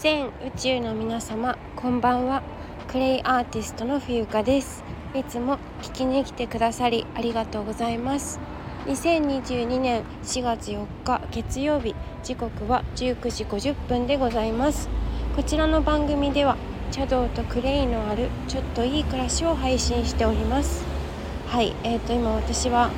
全宇宙の皆様こんばんは。クレイアーティストの冬香です。いつも聞きに来てくださりありがとうございます。2022年4月4日月曜日。時刻は19時50分でございます。こちらの番組では茶道とクレイのあるちょっといい暮らしを配信しております。はいえーと今私は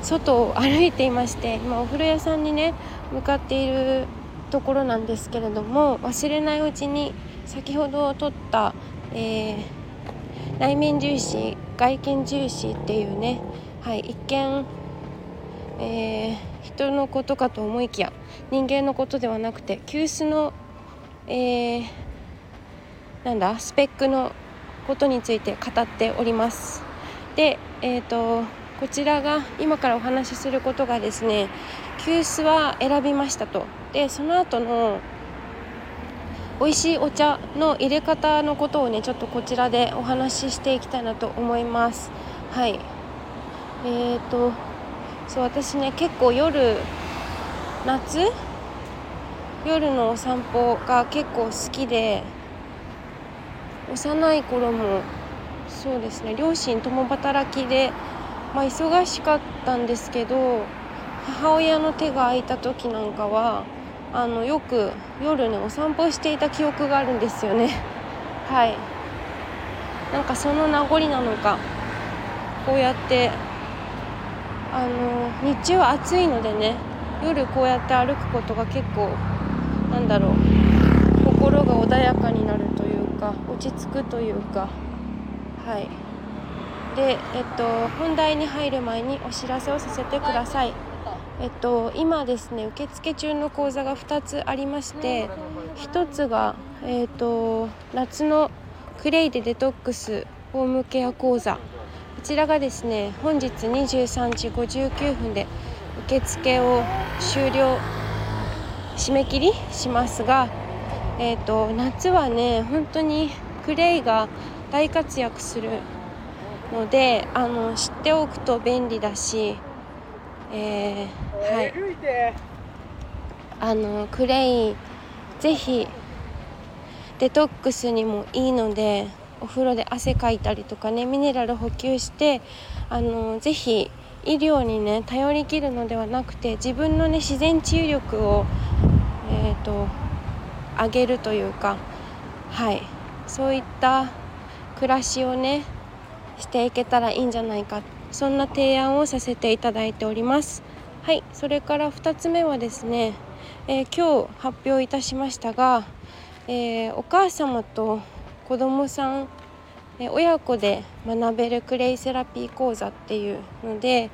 外を歩いていまして今お風呂屋さんにね向かっているところなんですけれども忘れないうちに先ほど撮った、えー、内面重視外見重視っていうね、はい、一見、えー、人のことかと思いきや人間のことではなくて急須の、えー、なんだスペックのことについて語っております。で、えーとこちらが今からお話しすることがですね急須は選びましたと。でその後の美味しいお茶の入れ方のことをねちょっとこちらでお話ししていきたいなと思います。はい。えーとそう私ね結構夜夏夜のお散歩が結構好きで幼い頃もそうですね両親共働きでまあ、忙しかったんですけど母親の手が空いた時なんかはあのよく夜ねお散歩していた記憶があるんですよね。はい。なんかその名残なのかこうやってあの日中は暑いのでね夜こうやって歩くことが結構なんだろう心が穏やかになるというか落ち着くというかはい。で、えっと、本題に入る前にお知らせをさせてください。えっと、今ですね受付中の講座が2つありまして1つが、えっと、夏のクレイでデトックスホームケア講座こちらがですね本日23時59分で受付を終了締め切りしますが、えっと、夏はね本当にクレイが大活躍するのであの知っておくと便利だし、えー、はい。あのクレイぜひデトックスにもいいのでお風呂で汗かいたりとかねミネラル補給してあのぜひ医療にね頼りきるのではなくて自分のね自然治癒力をえっ、ー、と上げるというかはい。そういった暮らしをねしていけたらいいんじゃないか。そんな提案をさせていただいております。はいそれから2つ目はですね、えー、今日発表いたしましたが、えー、お母様と子供さん、えー、親子で学べるクレイセラピー講座っていうので、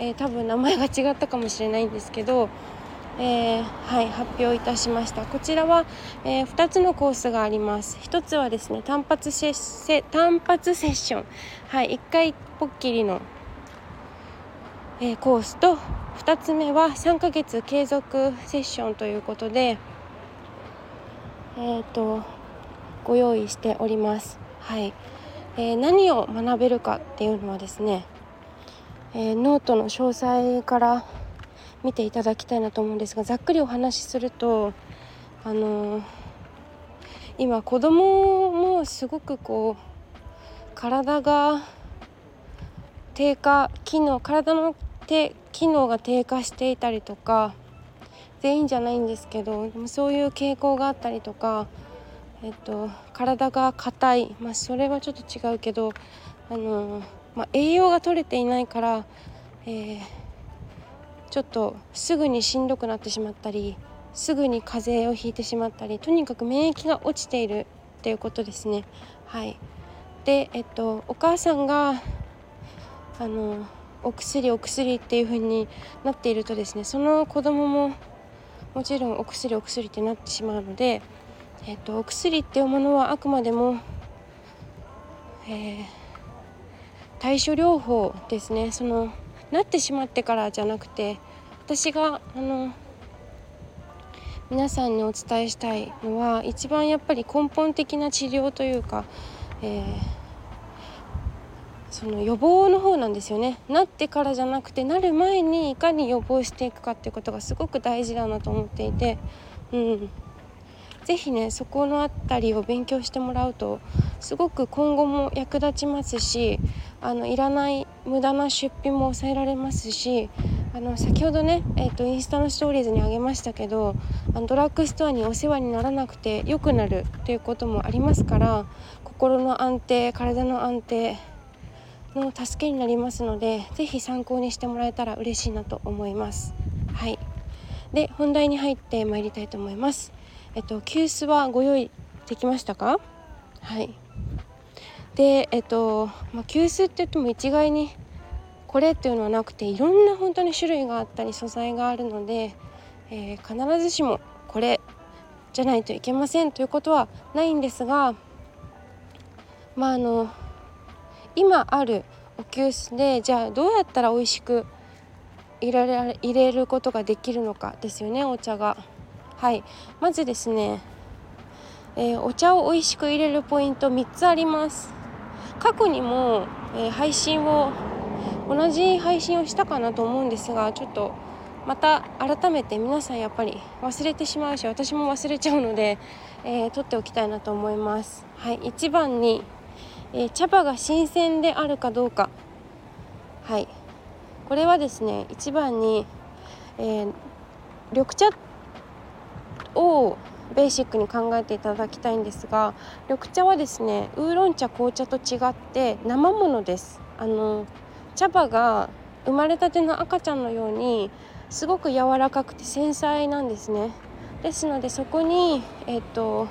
え多分名前が違ったかもしれないんですけどえー、はい発表いたしました。こちらは、えー、2つのコースがあります。1つはですね単発セ単発セッション。はい1回ぽっきりの、えー、コースと2つ目は3ヶ月継続セッションということでえっ、とご用意しております。はい、え何を学べるかっていうのはですね、えノートの詳細から見ていただきたいなと思うんですがざっくりお話しするとあの、今子供もすごくこう体が低下機能体の機能が低下していたりとか全員じゃないんですけどそういう傾向があったりとか、えっと、体が硬い、まあ、それはちょっと違うけど、あのまあ、栄養が取れていないから、えーちょっとすぐにしんどくなってしまったりすぐに風邪をひいてしまったりとにかく免疫が落ちているっていうことですね。はい、で、えっと、お母さんがあのお薬お薬っていう風になっているとですねその子供ももちろんお薬お薬ってなってしまうので、えっと、お薬っていうものはあくまでも、えー、対処療法ですねそのなってしまってからじゃなくて私があの皆さんにお伝えしたいのは一番やっぱり根本的な治療というか、えー、その予防の方なんですよね。なってからじゃなくてなる前にいかに予防していくかっていうことがすごく大事だなと思っていて、うん、是非ねそこの辺りを勉強してもらうとすごく今後も役立ちますしあのいらない無駄な出費も抑えられますしあの先ほどね、えーと、インスタのストーリーズにあげましたけどあのドラッグストアにお世話にならなくて良くなるということもありますから心の安定体の安定の助けになりますので是非参考にしてもらえたら嬉しいなと思います。はいで本題に入ってまいりたいと思います。えっと急須はご用意できましたか？はい。でえっとまあ、急須って言っても一概にこれっていうのはなくていろんな本当に種類があったり素材があるので、えー、必ずしもこれじゃないといけませんということはないんですがまああの今あるお急須でじゃあどうやったら美味しく入れられ入れることができるのかですよねお茶が。はいまずですね、えー、お茶を美味しく入れるポイント3つあります。過去にも、えー、配信を同じ配信をしたかなと思うんですがちょっとまた改めて皆さんやっぱり忘れてしまうし私も忘れちゃうので、えー、撮っておきたいなと思います。はい、1番に、えー、茶葉が新鮮であるかどうか。はい、これはですね1番に、えー、緑茶をベーシックに考えていただきたいんですが緑茶はですねウーロン茶紅茶と違って生ものです。あの茶葉が生まれたての赤ちゃんのようにすごく柔らかくて繊細なんですねですのでそこにえっ、と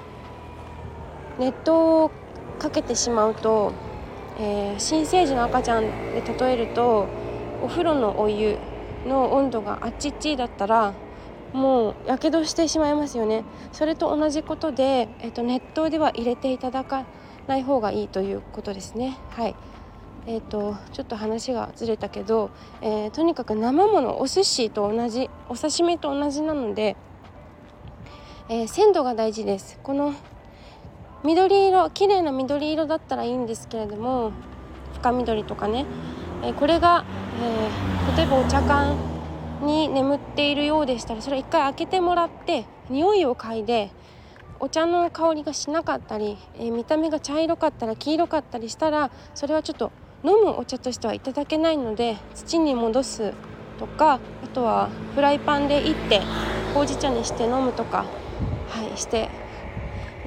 熱湯をかけてしまうと、えー、新生児の赤ちゃんで例えるとお風呂のお湯の温度があっちっちだったらもうやけどしてしまいますよね。それと同じことで、えっと、熱湯では入れていただかない方がいいということですね。はい。えーと、ちょっと話がずれたけど、えー、とにかく生ものお寿司と同じお刺身と同じなので、えー、鮮度が大事です。この緑色綺麗な緑色だったらいいんですけれども深緑とかね、えー、これが、え例えばお茶缶に眠っているようでしたらそれ一回開けてもらって匂いを嗅いでお茶の香りがしなかったり、え見た目が茶色かったら黄色かったりしたらそれはちょっと飲むお茶としてはいただけないので土に戻すとかあとはフライパンでいってほうじ茶にして飲むとか、はい、して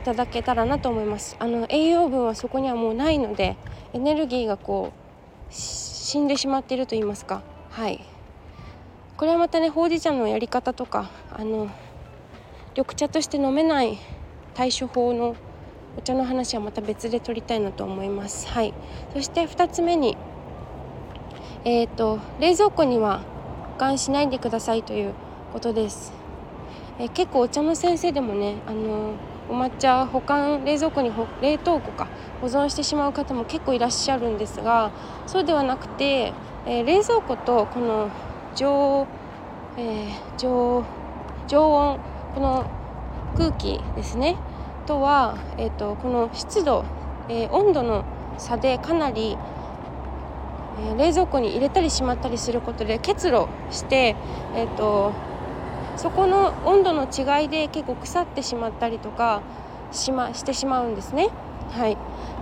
いただけたらなと思います。あの栄養分はそこにはもうないのでエネルギーがこう死んでしまっていると言いますかはい。これはまたねほうじ茶のやり方とかあの緑茶として飲めない対処法のお茶の話はまた別で取りたいなと思います。はい、そして2つ目に、えーと、冷蔵庫には保管しないでくださいということです。えー、結構お茶の先生でもね、あのお抹茶保管冷蔵庫に冷凍庫か保存してしまう方も結構いらっしゃるんですがそうではなくて、えー、冷蔵庫とこの常,、えー、常常温この空気ですねとは、えーと、この湿度、えー、温度の差でかなり、えー、冷蔵庫に入れたりしまったりすることで結露して、えーと、そこの温度の違いで結構腐ってしまったりとかし,、ま、してしまうんですね。はい、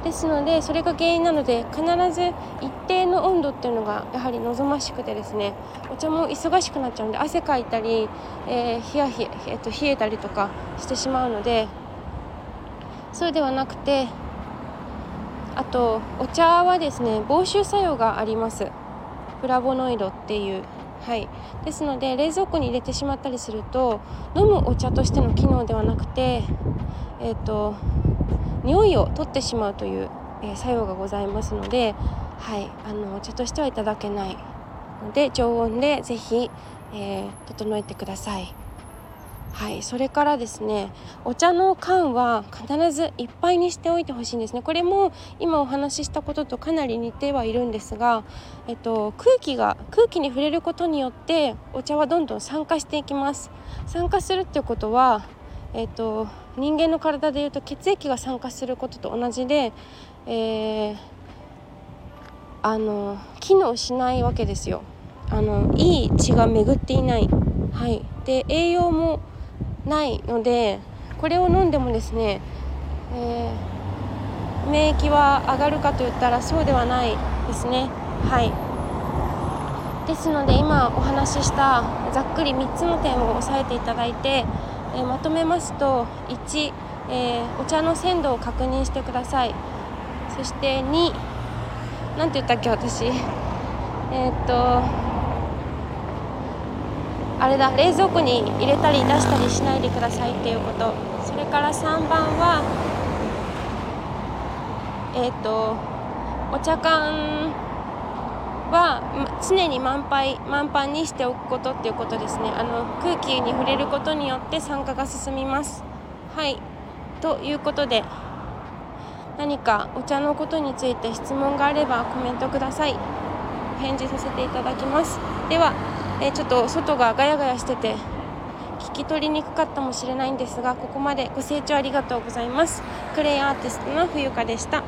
ですのでそれが原因なので必ず一定の温度っていうのがやはり望ましくてですねお茶も忙しくなっちゃうんで汗かいたり、えー、冷や冷え,、えー、と冷えたりとかしてしまうのでそうではなくてあとお茶はですね防臭作用があります。フラボノイドっていう。はい。ですので冷蔵庫に入れてしまったりすると飲むお茶としての機能ではなくてえっ、ー、と匂いを取ってしまうという、え、作用がございますのではいあのお茶としてはいただけないので常温で是非、えー、整えてください。はいそれからですねお茶の缶は必ずいっぱいにしておいてほしいんですねこれも今お話ししたこととかなり似てはいるんですが、えっと、空気が空気に触れることによってお茶はどんどん酸化していきます酸化するっていうことは、えっと、人間の体でいうと血液が酸化することと同じで、えー、あの機能しないわけですよ。あのいい血が巡っていない。はい。で栄養もないのでこれを飲んでもですね、えー、免疫は上がるかといったらそうではないですね。はい。ですので今お話ししたざっくり3つの点を押さえていただいて、えー、まとめますと1、えー、お茶の鮮度を確認してください。そして2何て言ったっけ私。え、っとあれだ冷蔵庫に入れたり出したりしないでくださいっていうこと。それから3番はえっ、とお茶缶は常に満杯満帆にしておくことっていうことですね。あの空気に触れることによって酸化が進みます。はい。ということで何かお茶のことについて質問があればコメントください。お返事させていただきます。ではえ、ちょっと外がガヤガヤしてて聞き取りにくかったかもしれないんですがここまでご清聴ありがとうございます。クレイアーティストの冬香でした。